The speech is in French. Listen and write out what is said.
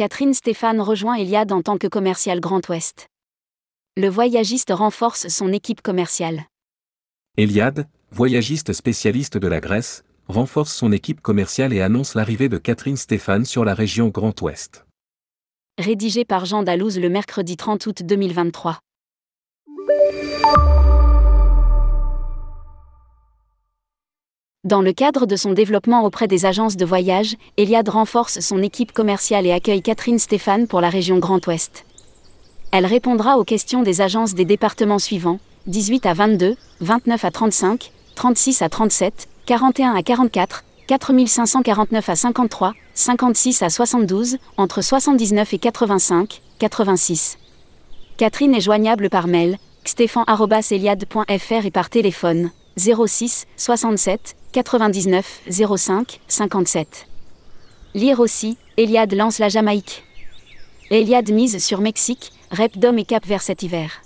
Catherine Stéphane rejoint Eliade en tant que commercial Grand Ouest. Le voyagiste renforce son équipe commerciale. Eliade, voyagiste spécialiste de la Grèce, renforce son équipe commerciale et annonce l'arrivée de Catherine Stéphane sur la région Grand Ouest. Rédigé par Jean Dalouse le mercredi 30 août 2023. Dans le cadre de son développement auprès des agences de voyage, Eliade renforce son équipe commerciale et accueille Catherine Stéphane pour la région Grand Ouest. Elle répondra aux questions des agences des départements suivants 18 à 22, 29 à 35, 36 à 37, 41 à 44, 4549 à 53, 56 à 72, entre 79 et 85, 86. Catherine est joignable par mail, xtéphan.eliade.fr et par téléphone, 06 67 99 05 57. Lire aussi, Eliade lance la Jamaïque. Eliade mise sur Mexique, Rep d'Homme et Cap vers cet hiver.